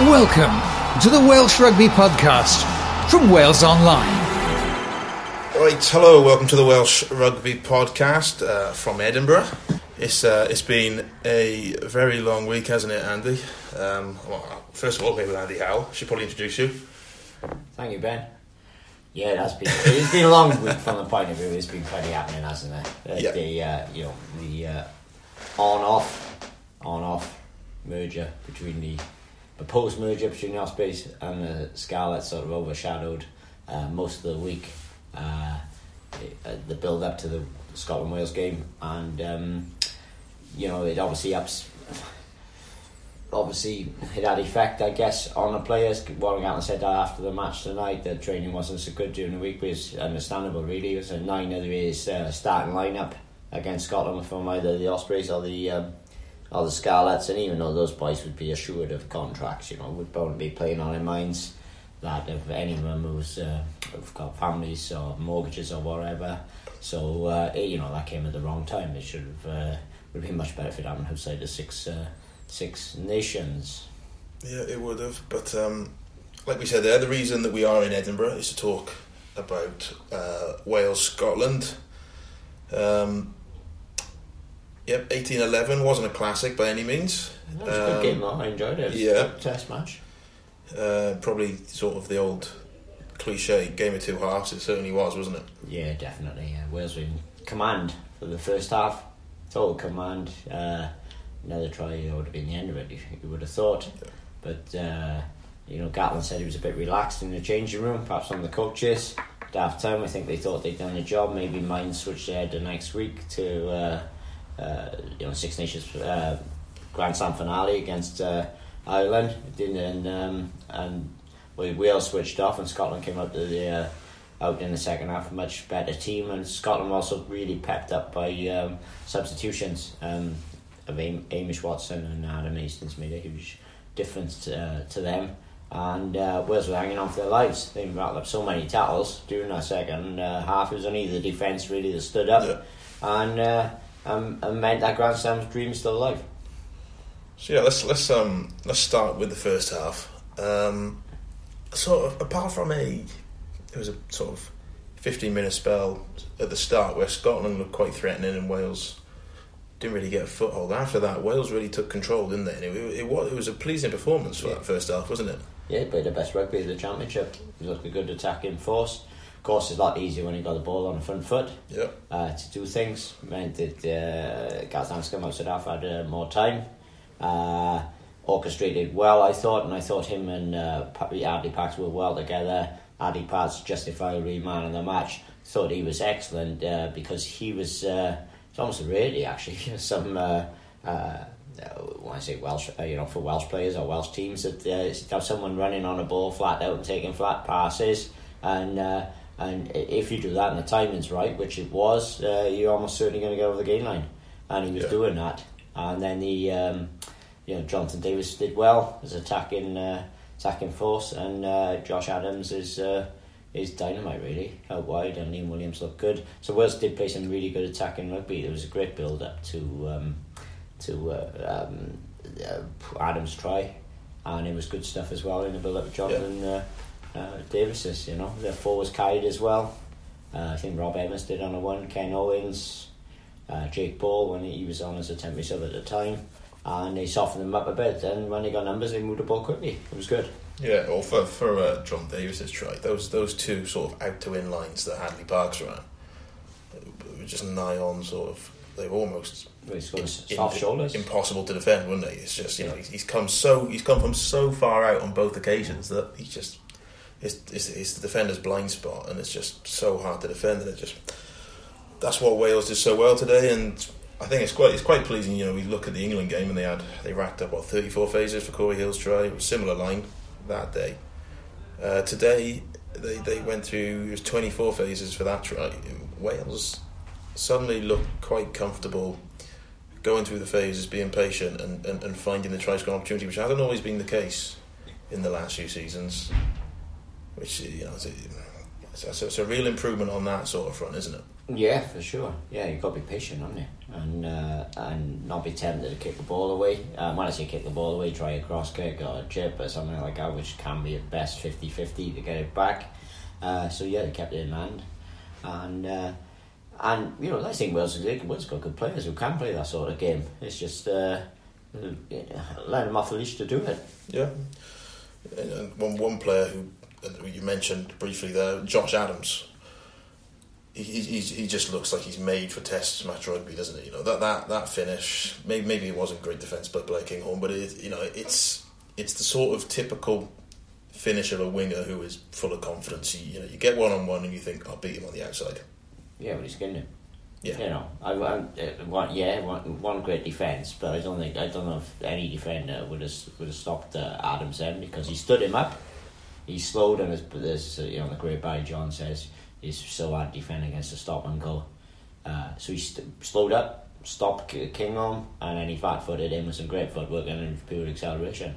Welcome to the Welsh Rugby Podcast from Wales Online. Right, hello, welcome to the Welsh Rugby Podcast uh, from Edinburgh. It's uh, it's been a very long week, hasn't it, Andy? Um, well, first of all, maybe with Andy Howell. Should probably introduce you. Thank you, Ben. Yeah, it has been. It's been a long week from the point of view. It's been plenty happening, hasn't it? Uh, Yeah. The uh, you know the uh, on-off, on-off merger between the proposed merger between Ospreys and the Scarlets sort of overshadowed uh, most of the week. Uh, uh, the build-up to the Scotland Wales game, and um, you know it obviously ups obviously it had effect, I guess, on the players. Warren Gatland said that after the match tonight that training wasn't so good during the week, but it's understandable, really. It was a nine of his uh, starting lineup against Scotland from either the Ospreys or the um, or the Scarlets, and even though those boys would be assured of contracts, you know, would probably be playing on their minds that if any of them who's uh, have got families or mortgages or whatever, so uh, it, you know that came at the wrong time. It should have uh, would have been much better for them outside the six. Uh, Six Nations. Yeah, it would have. But um, like we said there, the reason that we are in Edinburgh is to talk about uh, Wales Scotland. Um, yep, eighteen eleven wasn't a classic by any means. That was a good Um, game, though. I enjoyed it. It was yeah. good test match. Uh, probably sort of the old cliche game of two halves. It certainly was, wasn't it? Yeah, definitely. Yeah. Wales were in command for the first half. Total command. Uh, another try it would have been the end of it. You, you would have thought, but uh, you know, Gatland said he was a bit relaxed in the changing room. Perhaps some of the coaches. At half time, I think they thought they'd done the job. Maybe mine switched ahead the next week to uh, you know Six Nations uh, Grand Slam finale against uh, Ireland. And um, and well, Wales switched off, and Scotland came out to the. Uh, out in the second half, a much better team, and Scotland also really pepped up by um, substitutions. Um, of Am- Hamish Watson and Adam Hastings made a huge difference uh, to them. And uh, Wales were hanging on for their lives. They rattled up so many tackles during that second uh, half. It was only the defence really that stood up Yeah. and, uh, um, and meant that Grand Slam's dream is still alive. So yeah, let's let's um let's start with the first half. Um, sort of apart from a, it was a sort of fifteen minute spell at the start where Scotland looked quite threatening and Wales didn't really get a foothold. After that, Wales really took control, didn't they? And it, it, was it was a pleasing performance for Yeah. that first half, wasn't it? Yeah, he played the best rugby of the championship. He looked a good attacking force. Course, it's a lot easier when you got the ball on the front foot. Yeah. uh, to do things. Meant that uh, of half had uh, more time. Uh, orchestrated well, I thought, and I thought him and uh, Hadley Parkes were well together. Hadley Parkes justifiably man of the match. Thought he was excellent uh, because he was. Uh, it's almost a rarity actually. Some. Uh, uh, when I say Welsh, uh, you know, for Welsh players or Welsh teams, that uh, have someone running on a ball flat out and taking flat passes, and uh, and if you do that and the timing's right, which it was, uh, you're almost certainly going to go over the gain line, and he was Yeah. doing that. And then the, um, you know, Jonathan Davies did well as attacking uh, attacking force, and uh, Josh Adams is. Uh, is dynamite really out wide, and Liam Williams looked good. So Wales did play some really good attacking rugby. There was a great build up to um, to uh, um, uh, Adams' try, and it was good stuff as well in the build up Jonathan uh, uh, Davies's. You know, their forwards carried as well. Uh, I think Rob Evans did on a one, Ken Owens, uh, Jake Ball when he was on as a temporary sub at the time, and they softened them up a bit. And when they got numbers, they moved the ball quickly. It was good. Yeah, or for for uh, John Davies's try, those those two sort of out to in lines that Hadley Parkes ran were just nigh on sort of. They were almost Well, in- soft in- shoulders. impossible to defend, wouldn't they? It's just you know he's, he's come so he's come from so far out on both occasions that he's just it's, it's, it's the defender's blind spot, and it's just so hard to defend. And it just that's what Wales did so well today, and I think it's quite it's quite pleasing. You know, we look at the England game and they had they racked up what thirty four phases for Cory Hill's try, similar line that day. Uh, today they they went through it was twenty four phases for that try. Wales suddenly looked quite comfortable going through the phases, being patient, and, and, and finding the try scoring opportunity, which hasn't always been the case in the last few seasons. Which you know, is- So, so it's a real improvement on that sort of front, isn't it? Yeah, for sure. Yeah, you've got to be patient, haven't you? And uh, and not be tempted to kick the ball away. Um, when I say kick the ball away, try a cross kick or a chip or something like that, which can be at best 50-50 to get it back. Uh, so yeah, they kept it in hand. And uh, and you know, I think Wales Wales got good players who can play that sort of game. It's just uh, letting them off the leash to do it. Yeah. And one one player who you mentioned briefly there, Josh Adams. He, he, he just looks like he's made for Test match rugby, doesn't he? You know that that, that finish. Maybe maybe it wasn't great defence by Blair Kinghorn, but it you know it's it's the sort of typical finish of a winger who is full of confidence. You, you know you get one on one and you think I'll beat him on the outside. Yeah, but he's getting. Yeah. You know, I, I uh, one, yeah, one, one great defence, but I don't think I don't know if any defender would have would have stopped uh, Adams then because he stood him up. He slowed him, as, as uh, you know, the great Barry John says, he's so hard defending against a stop and go. Uh, so he st- slowed up, stopped Kinghorn, and then he fat footed him with some great footwork and pure acceleration.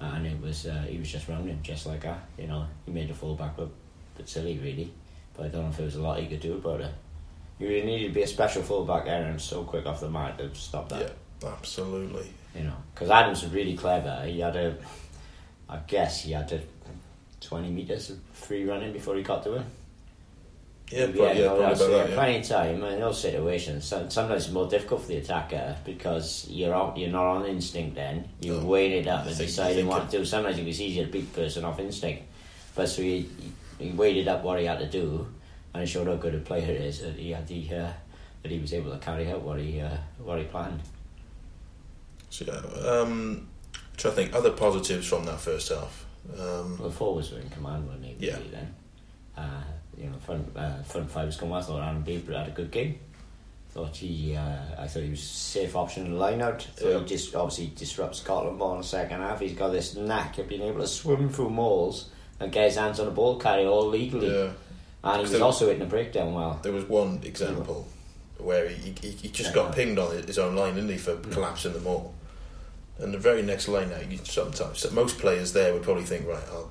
And it was uh, he was just rounding just like that. You know, he made the fullback look a bit silly, really. But I don't know if there was a lot he could do about it. You really needed to be a special fullback there and so quick off the mark to stop that. Yeah, absolutely. You know, because Adams was really clever. He had a, I guess he had a 20 metres of free running before he got to it. Yeah, probably, yeah, you know, probably about that, yeah. plenty of time in those situations. Sometimes it's more difficult for the attacker because you're on, you're not on instinct. Then you No. it up and decided you what think to do. Sometimes it was easier to beat person off instinct, but so he, he weighted up what he had to do, and it showed how good a player he is. That he had the uh, that he was able to carry out what he uh, what he planned. So yeah, um, trying to think other positives from that first half. Um, Well, the forwards were in command, weren't they? Yeah. Then, uh, you know, front uh, front five was coming. I thought Adam Beard had a good game. Thought he, uh, I thought he was a safe option in the line out. Yeah. he just obviously disrupts Scotland ball in the second half. He's got this knack of being able to swim through mauls and get his hands on the ball carry all legally. yeah, And he was So- also hitting the breakdown well. there was one example where he, he, he just Yeah. got pinged on his own line, didn't he, for collapsing the maul. And the very next line now, you sometimes so most players there would probably think, right, I'll,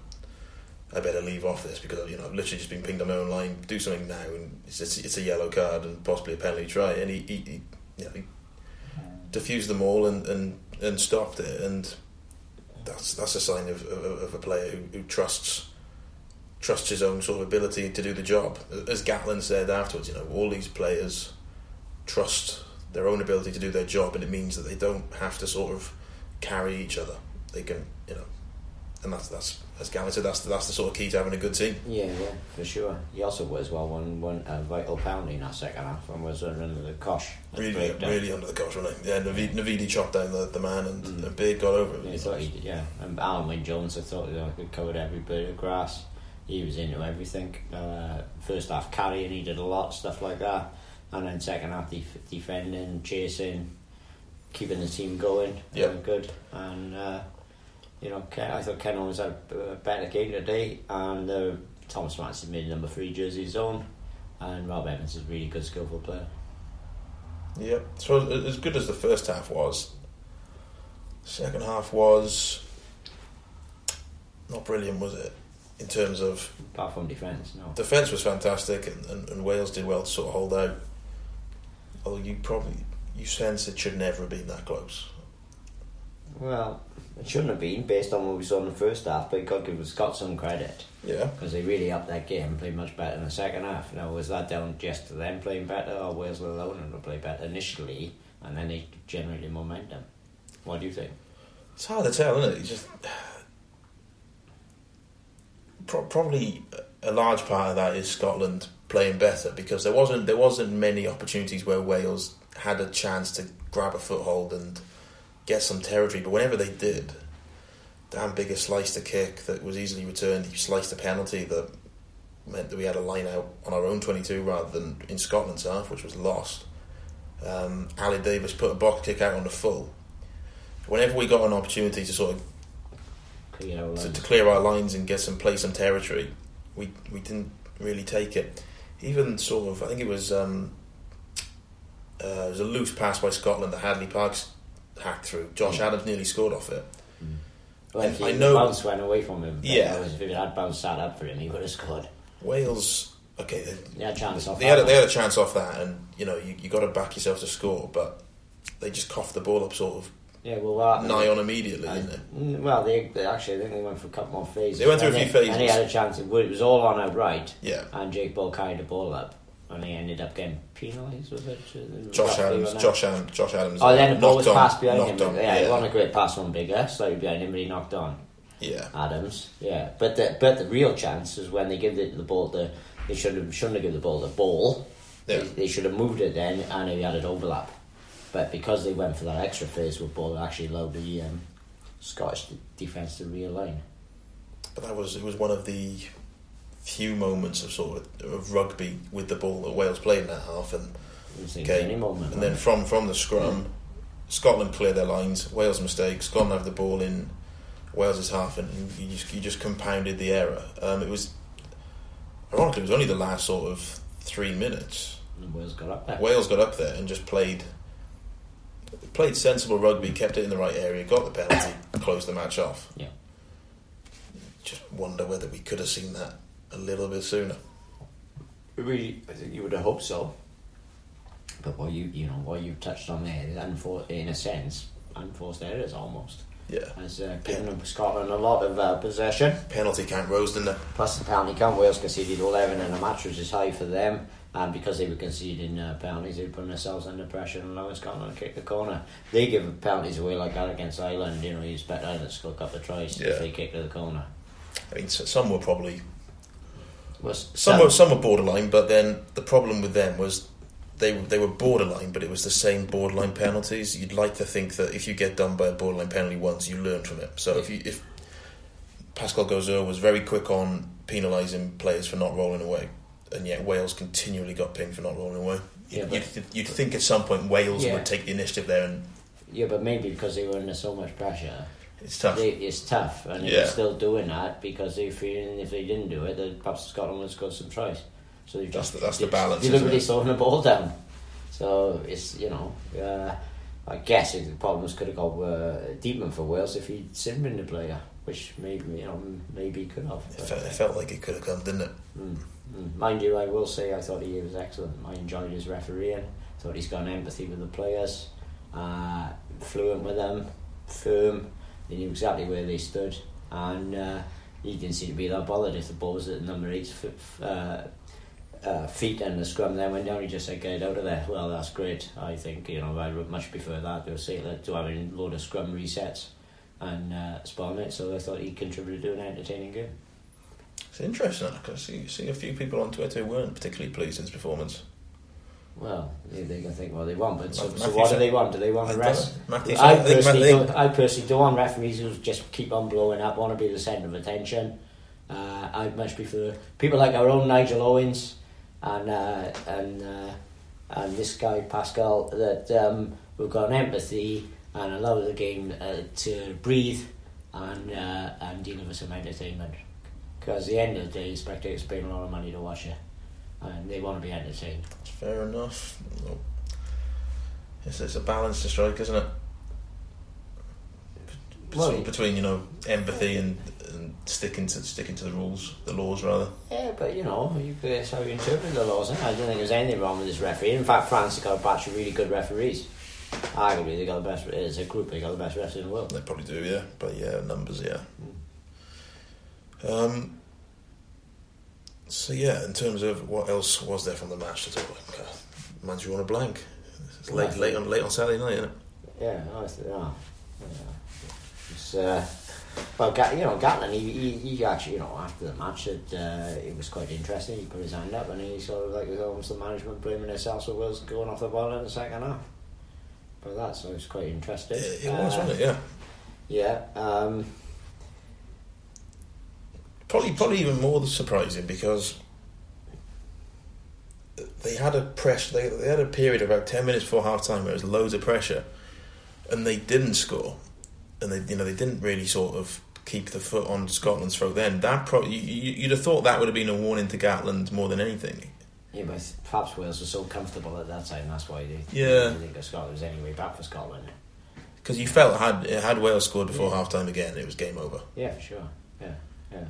I better leave off this because you know I've literally just been pinged on my own line. Do something now, and it's it's, it's a yellow card and possibly a penalty try. And he, he, he you know, he them all and, and, and stopped it. And that's that's a sign of, of, of a player who, who trusts trusts his own sort of ability to do the job. As Gatland said afterwards, you know, all these players trust their own ability to do their job, and it means that they don't have to sort of carry each other. They can, you know, and that's that's as Gatland said, that's that's the sort of key to having a good team. Yeah, yeah, for sure. He also was well one one a vital penalty in that second half and was under the cosh. Really, really under the cosh, wasn't he? Yeah, Navid, Navidi chopped down the, the man, and, and Beard got over it. Yeah, thought he yeah. And Alun Wyn Jones, I thought you know, covered every bit of grass. He was into everything. Uh, first half carrying, he did a lot, stuff like that. And then second half, def- defending, chasing, keeping the team going. Yeah. good. And, uh, you know, Ken, I thought Ken Owens had a a better game today. And uh, Thomas Manson made number three jersey own. And Rob Evans is a really good, skillful player. Yeah. So as- as good as the first half was, second half was not brilliant, was it? In terms of Apart from defence, no. defence was fantastic, and, and, and Wales did well to sort of hold out. Although you probably you sense it should never have been that close. Well, it shouldn't have been based on what we saw in the first half, but God give Scott some credit. Yeah. because they really upped that game played much better in the second half. Now, was that down just to them playing better, or Wales were alone to play better initially, and then they generated momentum? What do you think? It's hard to tell, isn't it? You just Pro- probably a large part of that is Scotland playing better because there wasn't there wasn't many opportunities where Wales had a chance to grab a foothold and get some territory. But whenever they did, Dan Biggar sliced a kick that was easily returned. He sliced a penalty that meant that we had a line out on our own twenty two rather than in Scotland's half, which was lost. Um, Ali Davis put a box kick out on the full. Whenever we got an opportunity to sort of Clear our to, lines. to clear our lines and get some play some territory, we we didn't really take it. Even sort of, I think it was um, uh, it was a loose pass by Scotland that Hadley Parkes hacked through. Josh Adams nearly scored off it. Well, if I know- bounce went away from him. Yeah. If it had bounced sat up for him, he would have scored. Wales, okay, they, They had a chance off they had a, that they had a chance off that, and you know you you got to back yourself to score, but they just coughed the ball up sort of Yeah, well, that, nigh on immediately, I- didn't they? mm, well, they, they actually, I think they went for a couple more phases. They went through a few they- phases. And he had a chance. It was all on outright, Yeah. and Jake Ball carried the ball up, and he ended up getting penalised. Was it? Josh Adams. Josh Adams, Josh Adams. Oh, then the ball was passed behind him. on, yeah, yeah, it wasn't a great pass on Biggar, slightly behind him, but he knocked on yeah. Adams. Yeah, but the but the real chance is when they give the, the ball to. They should have shouldn't have given the ball the ball. Yeah. They, they should have moved it then, and he had an overlap. But because they went for that extra phase with ball, it actually allowed the um, Scottish defence to realign. But that was it was one of the few moments of sort of, of rugby with the ball that Wales played in that half, and It was the Okay. any moment. and then from from the scrum, Scotland clear their lines. Wales mistake. Scotland have the ball in Wales's half, and you just you just compounded the error. Um, it was ironically it was only the last sort of three minutes. and Wales got up there. Wales got up there and just played played sensible rugby, kept it in the right area, got the penalty, closed the match off. Yeah. Just wonder whether we could have seen that a little bit sooner. Really, I think you would have hoped so. But what you you know what you've touched on there, is unfor- in a sense, unforced errors almost Yeah. has uh, given them Scotland a lot of uh, possession. Penalty count rose, didn't it? Plus the penalty count, Wales conceded 11 and the match was just high for them. And because they were conceding uh, penalties, they were putting themselves under pressure and allowing Scotland to kick the corner. They give penalties away like that against Ireland. You know, you expect Ireland to score a couple of tries Yeah. if they kick to the corner. I mean, some were probably Well, some were some were borderline, but then the problem with them was they they were borderline, but it was the same borderline penalties. You'd like to think that if you get done by a borderline penalty once, you learn from it. So if you if Pascal Gaüzère was very quick on penalising players for not rolling away, and yet Wales continually got pinned for not rolling away. Yeah, you'd, but- you'd, you'd think at some point Wales Yeah. would take the initiative there, and Yeah, but maybe because they were under so much pressure. It's tough. They, it's tough, and Yeah. they're still doing that because they're feeling if they didn't do it, then perhaps Scotland would have scored some tries. So they've That's just the- that's the balance, Deliberately isn't slowing the ball down. So it's you know, uh, I guess the problems could have got uh, Deepman for Wales if he'd been the player, which maybe you know maybe he could have. it, it felt like it could have come, didn't it? Mm, mm. Mind you, I will say I thought he was excellent. I enjoyed his refereeing. Thought he's got empathy with the players, uh, fluent with them, firm. He knew exactly where they stood, and uh, he didn't seem to be that bothered if the ball was at number eight f- uh, uh, feet and the scrum then went down. He just said, "Get out of there." Well, that's great. I think you know I would much prefer that to say to having a load of scrum resets and uh, spawn it. So I thought he contributed to an entertaining game. It's interesting because see, see a few people on Twitter who weren't particularly pleased with his performance. Well, they're they can think what they want, but so, so what do they want? Do they want to rest? Matthew I personally, don't, I personally don't want referees who just keep on blowing up, want to be the centre of attention. Uh, I'd much prefer people like our own Nigel Owens and uh, and uh, and this guy Pascal that um, who've got an empathy and allow the game uh, to breathe and uh, and deliver some entertainment. Because at the end of the day, spectators paying a lot of money to watch it, and they want to be entertained. Fair enough. It's, it's a balance to strike, isn't it? Between, between you know empathy and, and sticking to sticking to the rules, the laws rather. Yeah, but you know, you, that's how you interpret the laws. I don't think there's anything wrong with this referee. In fact, France have got a batch of really good referees. Arguably, they got the best. It's a group, they got the best referees in the world. They probably do, yeah. But yeah, numbers, yeah. Um. So yeah, in terms of what else was there from the match to talk about? Okay. Man, you want a blank? It's late, Well, late on late on Saturday night, isn't it? Yeah, I th- yeah, yeah. It's, uh, well, Ga- you know, Gatland, he, he, he actually, you know, after the match, it, uh, it was quite interesting. He put his hand up and he sort of like was almost the management blaming themselves for Wales going off the ball in the second half. But that, so it was quite interesting. It, it was, Uh, wasn't it? Yeah. Yeah. Um, Probably, probably even more surprising because they had a press. They, they had a period of about ten minutes before half time where there was loads of pressure, and they didn't score, and they you know they didn't really sort of keep the foot on Scotland's throat. Then that pro- you, you'd have thought that would have been a warning to Gatland more than anything. Yeah, but perhaps Wales were so comfortable at that time. That's why they Yeah. didn't think that Scotland was any way back for Scotland. Because you felt had had Wales scored before half time again, it was game over. Yeah, for sure. Yeah, yeah.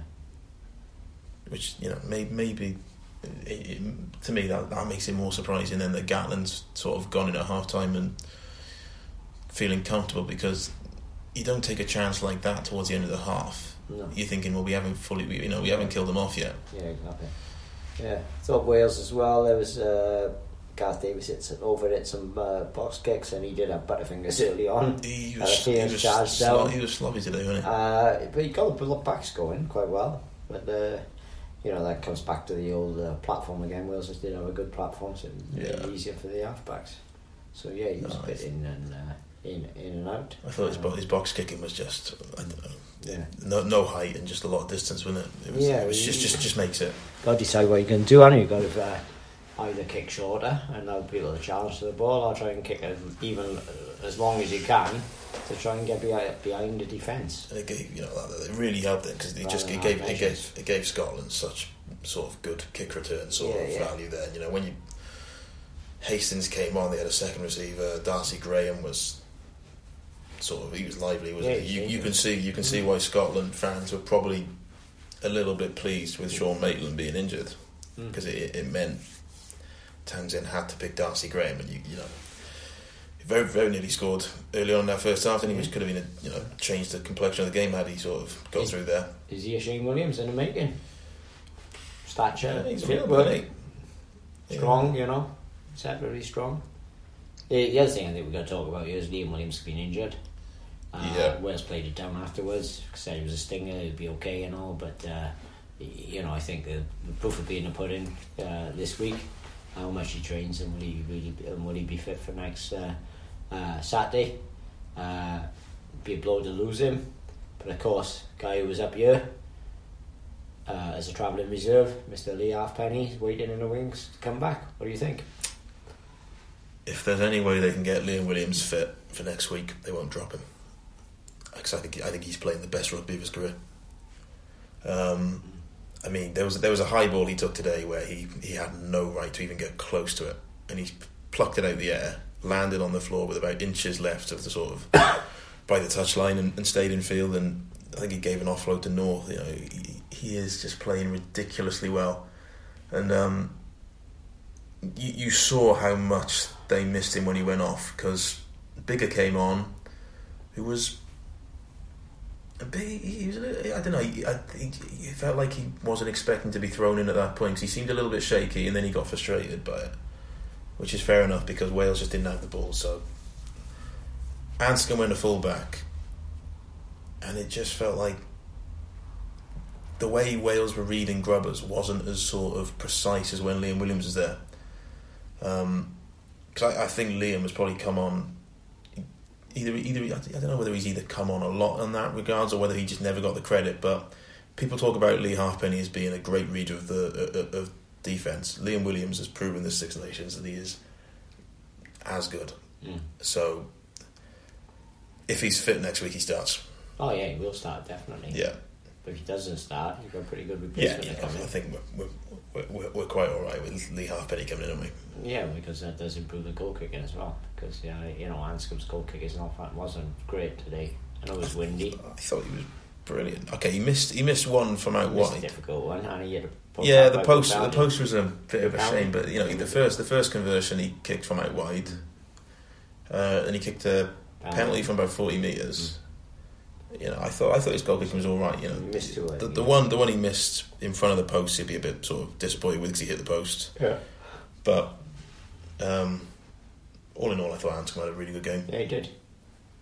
Which you know may, maybe it, it, to me that that makes it more surprising than that Gatland's sort of gone in at half time and feeling comfortable because you don't take a chance like that towards the end of the half. No. You're thinking, well, we haven't fully, you know, we haven't killed them off yet. Yeah, exactly. Yeah, thought Wales as well. There was uh, Gareth Davies hit some, over hit some uh, box kicks, and he did have butterfingers early on. He Uh, was, he he was was, charged slo- down. he was sloppy today, wasn't he? Uh, but he got the backs going quite well. But uh, you know that comes back to the old uh, platform again. Wales just did have a good platform, so Yeah. easier for the halfbacks. So yeah, he was No, a bit in and uh, in in and out. I thought his, Uh, bo- his box kicking was just, I don't know, Yeah. no, no height and just a lot of distance, wasn't it? It was, Yeah, it was just, just, just makes it. got to decide what you're going to do, haven't you? You've got to uh, either kick shorter and allow people the challenge to the ball, or try and kick it even uh, as long as you can to try and get behind, the defence. And it gave, you know, that, it really helped them because it just it gave, it gave, it gave Scotland such sort of good kick return sort Yeah, of yeah. value there. You know, when you Hastings came on, they had a second receiver. Darcy Graham was sort of he was lively, wasn't Yeah, he? You, you can see you can see why Scotland fans were probably a little bit pleased with Sean Maitland being injured Mm. because it, it meant Townsend had to pick Darcy Graham, and you you know. He Very, very nearly scored early on in that first half, and he Mhm. which could have been, a, you know, changed the complexion of the game had he sort of got Is- through there. Is he a Shane Williams in the making? Stature, Yeah, he's fit, real work, mate. Yeah. strong, you know, separately strong. The, the other thing I think we've got to talk about here is Liam Williams has been injured. Uh, Yeah. Wales played it down afterwards, said he was a stinger, he'd be okay and all, but uh, you know, I think the, the proof will be in the pudding uh, this week. How much he trains and will he really be, and will he be fit for next uh, uh, Saturday? Uh, be a blow to lose him, but of course, guy who was up here uh, as a travelling reserve, Mr. Leigh Halfpenny, is waiting in the wings to come back. What do you think? If there's any way they can get Liam Williams fit for next week, they won't drop him. Because I think I think he's playing the best rugby of his career. Um, I mean, there was there was a high ball he took today where he he had no right to even get close to it, and he plucked it out of the air, landed on the floor with about inches left of the sort of by the touchline, and, and stayed in field. And I think he gave an offload to North. You know, he, he is just playing ridiculously well, and um, you, you saw how much they missed him when he went off because Biggar came on, who was. He was I don't know. I, he, he felt like he wasn't expecting to be thrown in at that point. he seemed a little bit shaky, and then he got frustrated by it, which is fair enough because Wales just didn't have the ball. So Anscombe went a fullback, and it just felt like the way Wales were reading Grubbers wasn't as sort of precise as when Liam Williams was there. Because I, I think Liam has probably come on. Either, either I don't know whether he's either come on a lot in that regards or whether he just never got the credit. But people talk about Leigh Halfpenny as being a great reader of the uh, of defense. Liam Williams has proven this Six Nations that he is as good. Mm. So if he's fit next week, he starts. Oh yeah, he will start definitely. Yeah, But if he doesn't start, you've got a pretty good yeah. replacement to know, come I think we're, we're, we're, we're quite all right with Leigh Halfpenny coming in, aren't we? Yeah, because that does improve the goal kicking as well. Because yeah, you know, Anscombe's goal kick is not wasn't great today. I know it was windy. I thought he was brilliant. Okay, he missed he missed one from out It's a wide. difficult one, and he had to Yeah, the post the post was a bit of a shame, but you know the first the first conversion he kicked from out wide, uh, and he kicked a penalty from about forty meters. You know, I thought I thought his goal kicking was all right. You know, He missed two, I the, think. the one the one he missed in front of the post, he'd be a bit sort of disappointed with because he hit the post. Yeah. But um, all in all, I thought Anscombe had a really good game. Yeah, he did.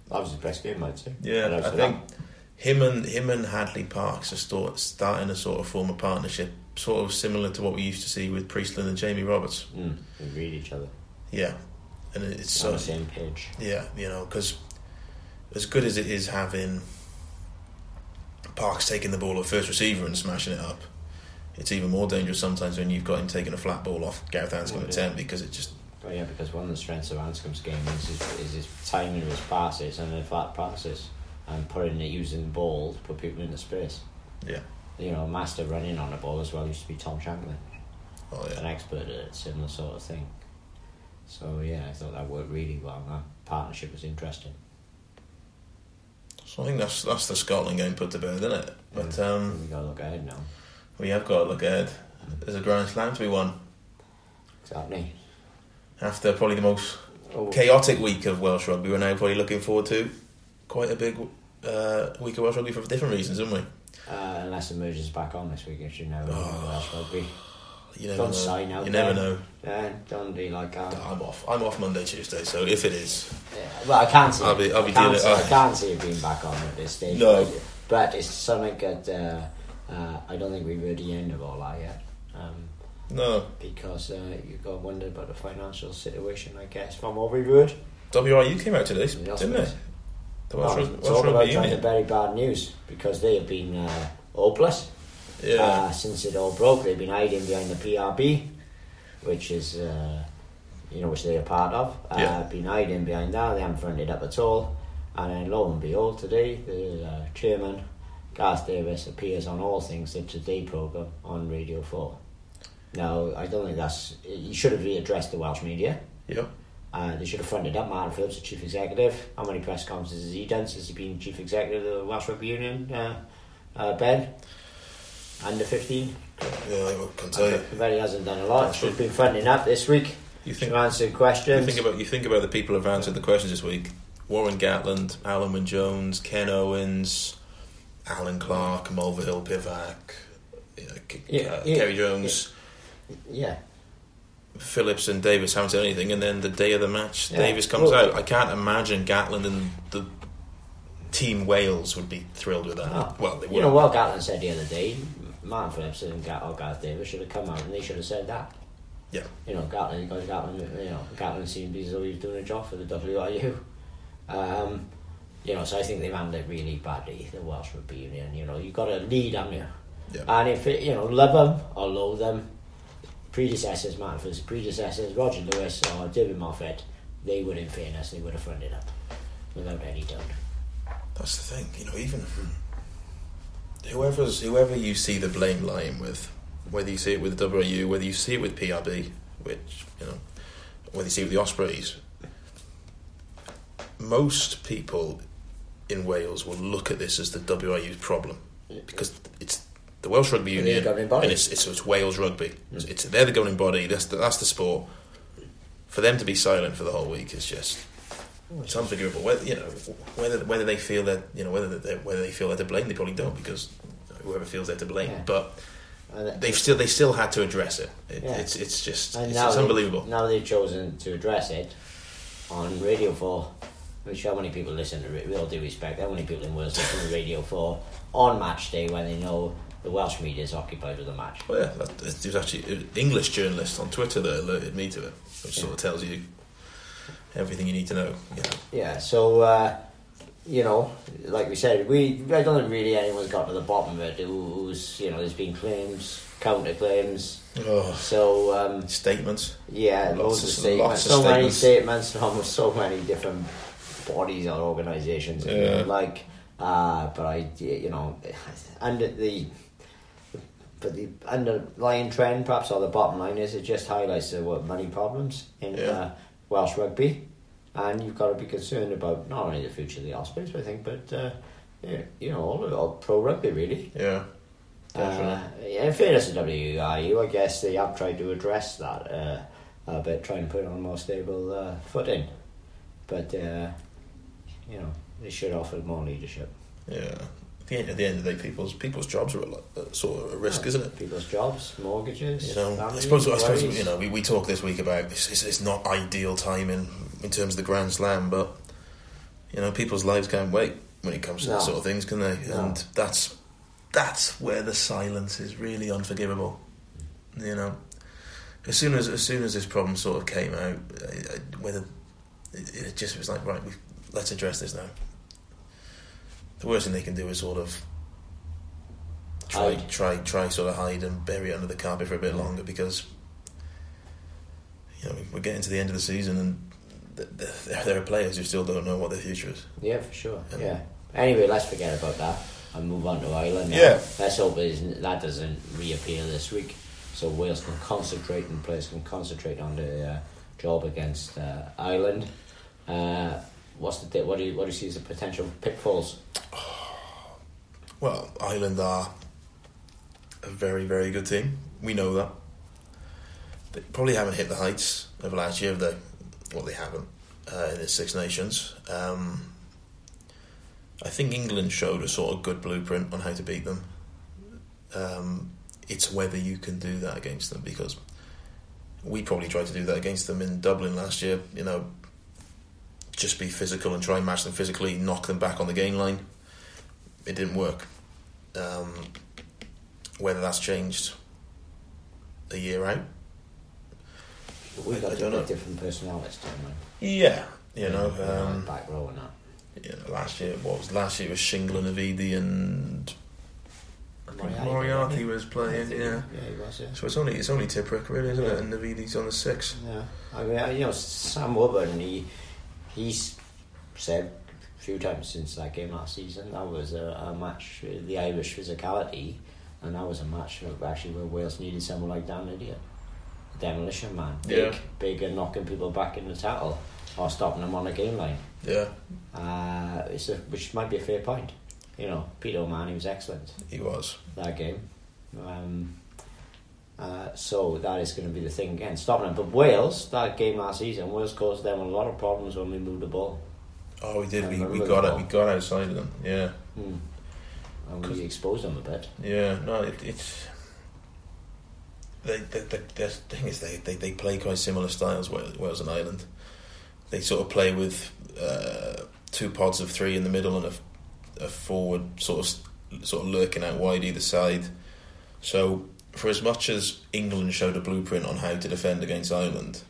That was his best game, I'd say. Yeah, And I after think him and him and Hadley Parkes are start, starting a sort of form a partnership, sort of similar to what we used to see with Priestland and Jamie Roberts. mm, we read each other Yeah, and it- it's on the same page. yeah, you know, because as good as it is having Parkes taking the ball at first receiver and smashing it up, it's even more dangerous sometimes when you've got him taking a flat ball off Gareth Anscombe Oh, at ten because it just Oh yeah, because one of the strengths of Anscombe's game is his, is his timing of his passes and the flat passes, and putting it using the ball to put people into space. yeah, You know, master running on the ball as well used to be Tom Shanklin, oh an expert at a similar sort of thing. So yeah, I thought that worked really well. That partnership was interesting. so I think that's that's the Scotland game put to bed, isn't it? But um, we got to look ahead now. we have got to look ahead. There's a Grand Slam to be won Exactly. after probably the most Oh, chaotic week of Welsh rugby. We're now probably looking forward to quite a big uh, week of Welsh rugby for different reasons, aren't we? uh, unless merges back on this week, as you know. Oh. Welsh rugby. You never Don't know. sign out you never there. know. Yeah, don't be like that. I'm off. I'm off Monday, Tuesday. So if it is, Yeah, well, I can't see. I'll be- I'll be I it- see- I oh. can't see it being back on at this stage. No. but, but it's something that uh, uh, I don't think we've heard the end of all that yet. Um, no. because uh, you've got to wonder about the financial situation, I guess, from what we've heard. WRU came out today, didn't they? The Welsh, Well, Rug- talk Welsh about Rugby trying to Union. bury bad news because they have been uh, hopeless Yeah. uh, since it all broke. They've been hiding behind the PRB, which is uh, you know which they're a part of. Uh, Yeah. Been hiding behind that. They haven't fronted up at all. And then lo and behold, today the uh, chairman, Gareth Davies, appears on All Things the Today program on Radio Four. Now, I don't think that's. He should have addressed the Welsh media. Yep. Uh, they should have fronted up Martyn Phillips, the chief executive. How many press conferences has he done since he's been chief executive of the Welsh Rugby Union? Uh, uh, ben, under fifteen. Yeah, I can tell you. But he hasn't done a lot. Should have been fronting up this week You think to answer you questions. think about you think about the people who've answered the questions this week: Warren Gatland, Alun Wyn Jones, Ken Owens, Alan Clark, Mulvihill Pivac, you know, K- Yeah, uh, yeah, Kerry Jones, yeah, Phillips, and Davies haven't said anything. And then the day of the match, Yeah. Davies comes Well- out. I can't imagine Gatland and the team Wales would be thrilled with that. Ah. Well, they you know what Gatland said the other day. Martyn Phillips and Gat- or Gareth Davies should have come out and they should have said that. Yeah. You know, Gatland, because Gatland, you know, Gatland seemed as though he was doing a job for the WRU. Um, you know, so I think they've handled it really badly, the Welsh Rugby Union. You know, you've got to lead, haven't you? Yeah. And if, it, you know, love them or loathe them, predecessors, Phillips' predecessors, Roger Lewis or David Moffett, they would, in fairness, they would have fronted up without any doubt. That's the thing, you know. Even whoever's whoever you see the blame lying with, whether you see it with WRU, whether you see it with PRB, which you know, whether you see it with the Ospreys, most people in Wales will look at this as the WRU's problem because it's the Welsh Rugby Union and it's, it's it's Wales Rugby. It's, it's they're the governing body. That's the, that's the sport. For them to be silent for the whole week is just it's unforgivable. Whether you know whether whether they feel that you know whether they whether they feel they're to blame, they probably don't because whoever feels they're to blame. Yeah. But they've still they still had to address it. it Yeah. It's it's just it's, it's they- unbelievable. Now they've chosen to address it on Radio 4, which how many people listen to it, with all due respect, how many people in Wales listen to Radio 4 on match day when they know the Welsh media is occupied with the match? Well, yeah, that, there's actually an English journalist on Twitter that alerted me to it, which sort of tells you everything you need to know. Know. Yeah, so, uh, you know, like we said, we I don't think really anyone's got to the bottom of it who- who's, you know, there's been claims, counter claims. Oh, So, um, statements. Yeah, Lots loads of- statements. lots of so many statements. statements from so many different bodies or organisations. Yeah. Like, uh, but I, you know, under the. But the underlying trend, perhaps, or the bottom line is it just highlights the what money problems in Yeah. uh, Welsh rugby, and you've got to be concerned about not only the future of the Ospreys, I think, but uh, yeah, you know, all, of- all pro rugby really. Yeah, definitely. Uh, yeah, in fairness to WRU, I guess they have tried to address that uh, a bit, try and put it on a more stable uh, footing. But, uh, you know, they should offer more leadership. yeah. At the, end, at the end of the day, people's people's jobs are a lot, uh, sort of a risk, isn't it? People's jobs, mortgages, You know, I families, suppose, I suppose you know we, we talk this week about it's, it's, it's not ideal timing in terms of the Grand Slam, but you know people's lives can't wait when it comes to No. that sort of things, can they? No. And that's that's where the silence is really unforgivable. You know, as soon as as soon as this problem sort of came out, I, I, whether it, it just was like right, we let's address this now. The worst thing they can do is sort of try Hide. try try sort of hide and bury it under the carpet for a bit longer because you know we're getting to the end of the season and th- th- there, are players who still don't know what their future is. Yeah, for sure. Yeah. Yeah. Anyway, let's forget about that and move on to Ireland. now. Yeah. Let's hope that doesn't reappear this week, so Wales can concentrate and players can concentrate on the uh, job against uh, Ireland. Uh, what's the what do you what do you see as the potential pitfalls? Well, Ireland are a very, very good team. We know that. They probably haven't hit the heights of last year, have they? Well, they haven't uh, in the Six Nations. Um, I think England showed a sort of good blueprint on how to beat them. Um, it's whether you can do that against them because we probably tried to do that against them in Dublin last year. You know, just be physical and try and match them physically, knock them back on the gain line. It didn't work. Um, whether that's changed a year out, We've got I don't know. different personalities, don't we? yeah, you know. Um, back row and that. Yeah, last year, what was last year? It was Shingler, Navidi, and I think Moriarty, Moriarty wasn't was playing. Yeah, Yeah, he was. Yeah. so it's only it's only Tipuric really, isn't Yeah. it? And Navidi's on the six. Yeah, I mean, you know, Sam Warburton, he he's said a few times since that game last season that was a, a match, the Irish physicality, and that was a match actually where Wales needed someone like Dan Lydiate, demolition man, big, Yeah. big, and knocking people back in the tackle or stopping them on the gain line. Yeah, Uh, it's a, which might be a fair point. You know, Peter O'Mahony was excellent he was. that game. Um, uh, so that is going to be the thing again, stopping them. But Wales, that game last season, Wales caused them a lot of problems when we moved the ball. Oh, we did. We, we got it. We got outside of them. Yeah, Hmm. And we exposed them a bit. yeah. No, it, it's. They, they, the, the thing is, they, they, they play quite similar styles. Wales and Ireland. They sort of play with uh, two pods of three in the middle and a, a forward sort of sort of lurking out wide either side. So, for as much as England showed a blueprint on how to defend against Ireland,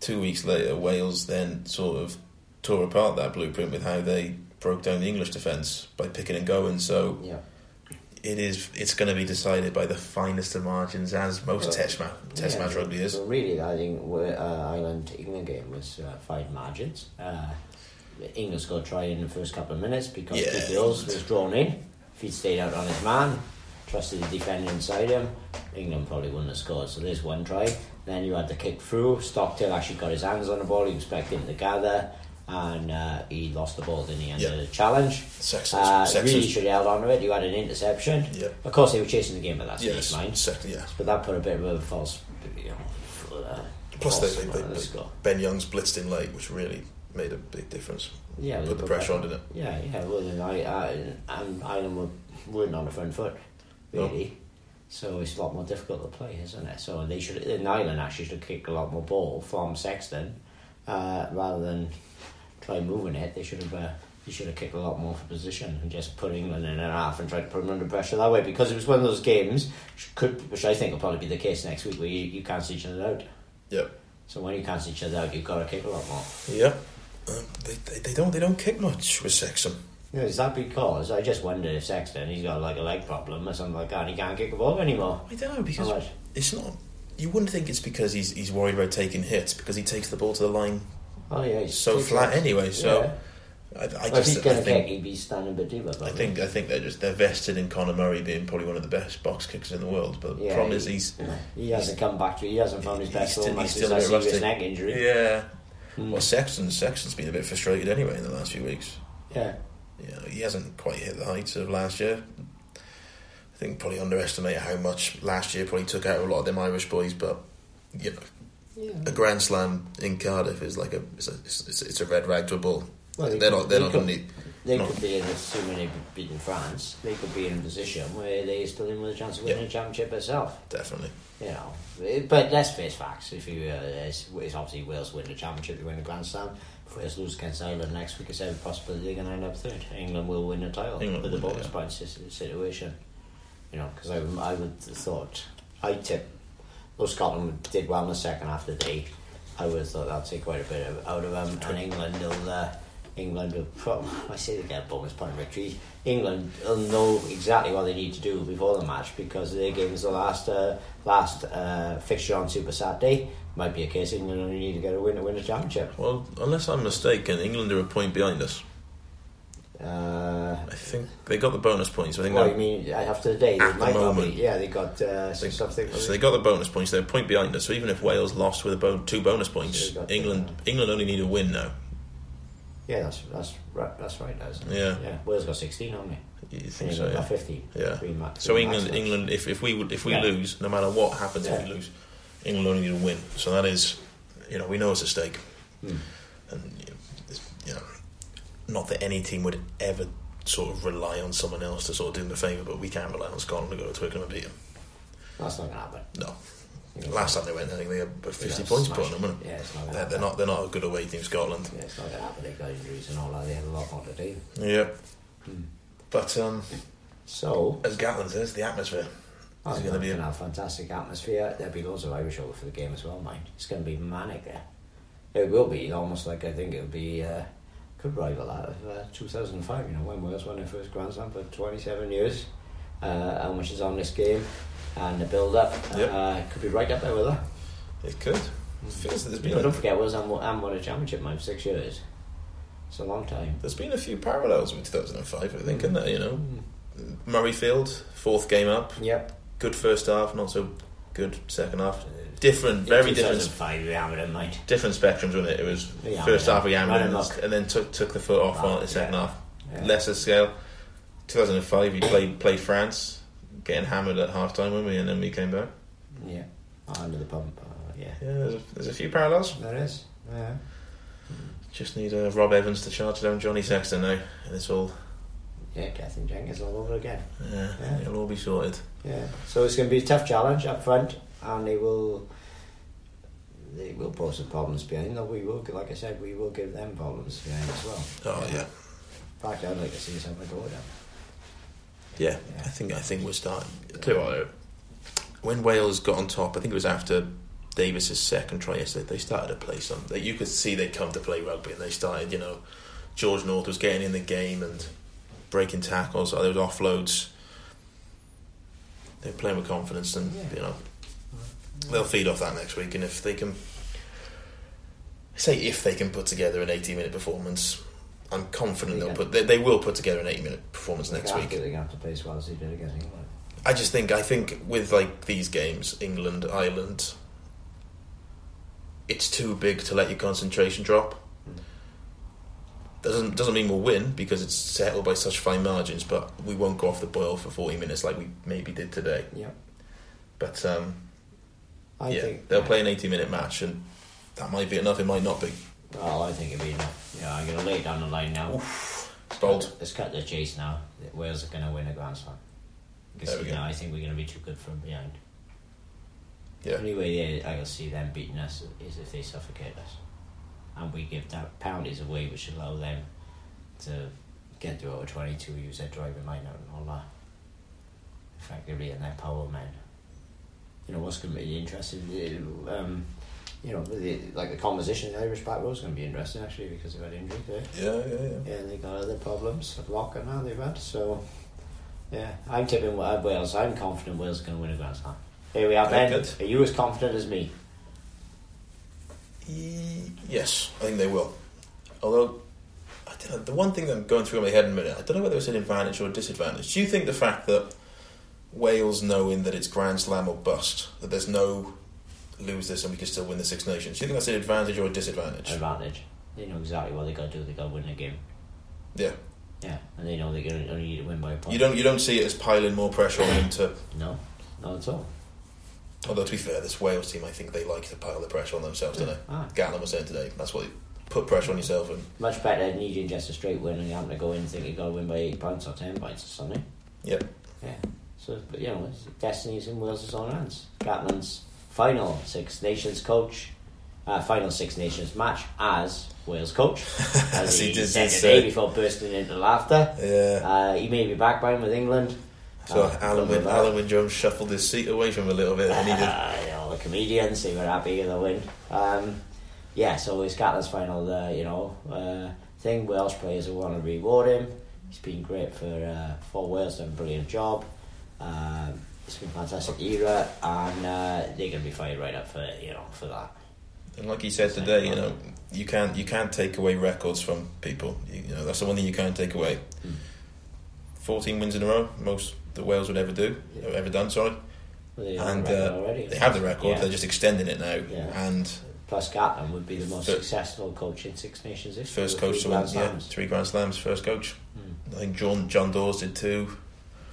two weeks later Wales then sort of tore apart that blueprint with how they broke down the English defence by picking and going. So Yeah. it is it's going to be decided by the finest of margins, as most Well, test match test Yeah, match rugby is. Really, I think uh, Ireland England game was uh, fine margins. Uh, England scored a try in the first couple of minutes because Yeah. Was drawn in. If he'd stayed out on his man, trusted the defender inside him, England probably wouldn't have scored. So there's one try. Then you had the kick through. Stockdale actually got his hands on the ball. He was expecting to gather. And uh, he lost the ball, didn't he, under Yeah. the challenge. Sexton's, Uh, really should have held on to it. You had an interception. Yeah. Of course, they were chasing the game at that stage, yes, line. second, yeah. But that put a bit of a false, you know, uh, Plus, false they, they, they, the. Ben Youngs blitzed in late, which really made a big difference. Yeah, put the pressure on, didn't it? Yeah, yeah. Well, then I, I and Ireland were, weren't on the front foot, No. really. So it's a lot more difficult to play, isn't it? So they should, in Ireland, actually should kick a lot more ball from Sexton, uh, rather than try moving it. They should have. Uh, he should have kicked a lot more for position and just put England in and half and tried to put them under pressure that way because it was one of those games, which could, which I think will probably be the case next week, where you, you cancel each other out. Yep. So when you cancel each other out, you've got to kick a lot more. Yep. Um, they, they, they don't they don't kick much with Sexton. Is that because I just wondered if Sexton he's got like a leg problem or something like that and he can't kick a ball anymore. I don't know because it's not. You wouldn't think it's because he's he's worried about taking hits because he takes the ball to the line Oh yeah, he's so flat anyway. So. I, I if just he's I gonna kick, think he'd be standing a bit deeper. I probably. think I think they're just they're vested in Conor Murray being probably one of the best box kickers in the world. But the Yeah, problem he- is he's he hasn't come back to. He hasn't found his he's best still- form he's still a bit rusty. neck injury. yeah. Hmm. Well, Sexton Sexton's been a bit frustrated anyway in the last few weeks. yeah. You know, he hasn't quite hit the heights of last year. I think probably underestimated how much last year probably took out a lot of them Irish boys. But you know, yeah. a Grand Slam in Cardiff is like a it's a, it's, it's a red rag to a bull. Well, they they're could- not they're they not going to could- need. They No. could be in, assuming they've beaten France, they could be in a position where they're still in with a chance of winning Yeah. a championship itself. Definitely. You know, but let's face facts. If you, uh, it's, it's obviously Wales win the championship, they win the Grand Slam. If Wales lose against Ireland next week, it's every possibility they're going to end up third. England will win the title England with the bonus yeah. points situation. You know, because I, I would have thought, I tip, though Scotland did well in the second half of the day, I would have thought that'd take quite a bit of, out of them. And England will, uh, England will, pro- I say they get a bonus point victory. England will know exactly what they need to do before the match because their game is the last uh, last uh, fixture on Super Saturday. Might be a case England only need to get a win to win the championship. Well, unless I'm mistaken, England are a point behind us. Uh, I think they got the bonus points. I think well, you mean after the day? At the might not be. moment. Yeah, they got uh, They- something. so they got the bonus points. They're a point behind us. So even if Wales lost with a bo- two bonus points, got- England England only need a win now. Yeah, that's that's right. That's right. That's Yeah. yeah. Wales got sixteen, haven't they? You think England so? got Yeah. 50. Yeah. Three ma- So England, match. England, if, if we would- if we Yeah. lose, no matter what happens, if we lose, England only need to win. So that is, you know, we know it's at stake, Hmm. and you know, it's, you know, not that any team would ever sort of rely on someone else to sort of do them a favour, but we can't rely on Scotland to go to Twickenham and beat them. That's not to happen. No. Last time they went, I think they had about fifty points smash put on them. it. Yeah, it's not they're, they're not. They're not a good away team, Scotland. Yeah, it's not going to happen. They've got injuries and all that. They have a lot more to do. Yeah. Hmm. But um, So, as Gatland says, the atmosphere oh, it's going to be. A, fantastic atmosphere. There'll be loads of Irish over for the game as well, mind. It's going to be manic there. It will be almost like I think it'll be uh, could rival that of uh, 2005. You know when Wales won their first Grand Slam for 27 years. Uh, how much is on this game and the build up? Yep. Uh, could be right up there with that. it could. It feels that there's been But a, don't forget, Wales haven't won a championship for six years. It's a long time. there's been a few parallels with 2005. I think, isn't there? You know, Mm. Murrayfield, fourth game up, Yep. good first half, not so good second half. Different, very different, 2005, we hammered different spectrums, wasn't it? It was Yeah, first half we hammered and, and then took took the foot off on the second yeah. half. Lesser scale. 2005, we played played France, getting hammered at half time, weren't we? And then we came back. Yeah. Oh, under the pump. Uh, yeah. Yeah, there's a, there's a few parallels. There is. Yeah. Just need uh, Rob Evans to charge down Johnny Sexton now, and it's all Yeah, Katherine Jenkins all over again. yeah, Yeah. it'll all be sorted. Yeah. So it's going to be a tough challenge up front, and they will. They will pose some problems behind. Though we will, like I said, we will give them problems behind as well. Oh yeah, In fact, I'd like to see us have a go at them. Yeah. Yeah. I think I think we're starting. I tell you what, uh, when Wales got on top, I think it was after Davies's second try yesterday. They started to play some. That you could see they'd come to play rugby, and they started. You know, George North was getting in the game and breaking tackles. There was offloads. They're playing with confidence, and Yeah. you know they'll feed off that next week. And if they can, I say if they can put together an eighty-minute performance, I'm confident they'll put. They, they will put together an eighty-minute performance next They're week. going to have to play as well as they did against England. I just think I think with like these games, England, Ireland, it's too big to let your concentration drop. Doesn't doesn't mean we'll win because it's settled by such fine margins, but we won't go off the boil for forty minutes like we maybe did today. Yep. But um, I yeah, think they'll play an eighty-minute match, and that might be enough. It might not be. Oh, I think it'd be enough. Yeah, I'm going to lay it down the line now. Bold. Let's cut the chase now. Wales are going to win a Grand Slam. Because There we go. now I think we're going to be too good from behind. Yeah. The only way I can see them beating us is if they suffocate us. And we give that penalties away, which allow them to get to over 22, use their driving line out and all that. Effectively, and their power man. You know, what's going to be interesting, um, you know, the, like the composition of the Irish back row is going to be interesting actually because they've had injuries eh? there. Yeah, yeah, yeah. Yeah, they got other problems. Lock and now they've had. So, yeah, I'm tipping Wa- Wales. I'm confident Wales are going to win a Grand Slam. Here we are, Ben. good. Are you as confident as me? E- Yes, I think they will. Although, I don't know, the one thing that I'm going through in my head in a minute, I don't know whether it's an advantage or a disadvantage. Do you think the fact that Wales knowing that it's Grand Slam or bust, that there's no lose this and we can still win the Six Nations, do you think that's an advantage or a disadvantage? Advantage. They know exactly what they got to do. They got to win the game. Yeah. Yeah, and they know they're going to only need to win by a point. You don't you don't see it as piling more pressure on them to. No, not at all. Although to be fair, this Wales team, I think they like to pile the pressure on themselves, don't they? Ah. Gatland was saying today. That's what they put pressure on yourself and Much better than needing just a straight win and you having to go in and think you got to win by eight points or ten points or something. Yep. Yeah. So, but you know, destiny's in Wales' own hands. Gatland's final Six Nations coach, uh, final Six Nations match as Wales coach, as As he he, did said say. today before bursting into laughter. Yeah. Uh, he may be back by him with England. So Uh, Alun good Wyn, with that. Alun shuffled his seat away from him a little bit, and he did. Uh, you know, the comedians, they were happy with the win. Um, yeah, so it's Gatland's final, uh, you know, uh, thing. Welsh players will want to reward him. He's been great for uh, for Wales, done a brilliant job. Um, it's been a fantastic era, and uh, they're going to be fired right up for you know for that. And like he said today, you know, you can't you can't take away records from people. You, you know, that's the one thing you can't take away. Mm. Fourteen wins in a row, most that Wales would ever do, Yeah. ever done. Sorry, Well, they have and the record uh, already. they have the record. Yeah. They're just extending it now, Yeah. and plus Gatland would be the most Fir- successful coach in Six Nations history. First coach to win, yeah, three Grand Slams. First coach. Hmm. I think John John Dawes did two.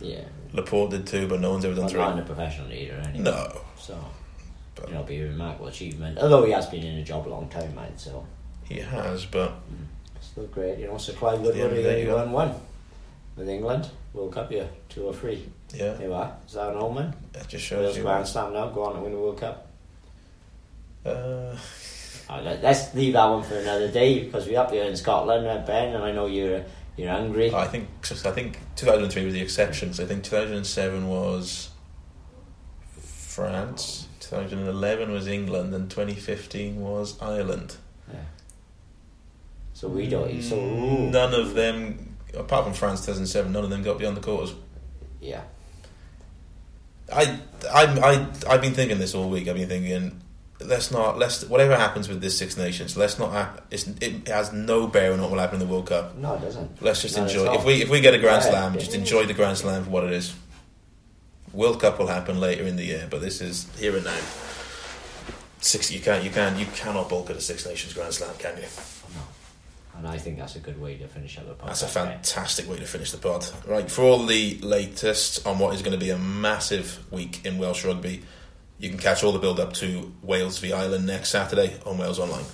Yeah, Laporte did too, but no one's ever done but three. not in a professional leader anyway. No, So, But- you know, be a remarkable achievement. Although he has been in a job a long time, man, so he has, but still great. You know, so Clive Woodward, Yeah, he there only you go. won one with England. World Cup, yeah, two or three. yeah, There you are. Is that an old man? that just Wales shows you. Grand Slam now, go on to win the World Cup. Uh, let- let's leave that one for another day because we're up here in Scotland, uh, Ben, and I know you're you're angry. I think I think 2003 was the exception. 'cause I think 2007 was France, 2011 was England, and 2015 was Ireland. Yeah. So we don't. So Mm, none of them, apart from France 2007, none of them got beyond the quarters. yeah, I, I, I, I've been thinking this all week. I've been thinking, let's not, let's whatever happens with this Six Nations, let's not. It's, it has no bearing on what will happen in the World Cup. no, it doesn't. Let's just at enjoy. If we if we get a Grand Yeah. Slam, just enjoy the Grand Slam for what it is. World Cup will happen later in the year, but this is here and now. Six, you can't, you can, you cannot bulk at a Six Nations Grand Slam, can you? No. And I think that's a good way to finish up the pod. That's a fantastic way to finish the pod. Right, for all the latest on what is going to be a massive week in Welsh rugby, you can catch all the build up to Wales v Ireland next Saturday on Wales Online.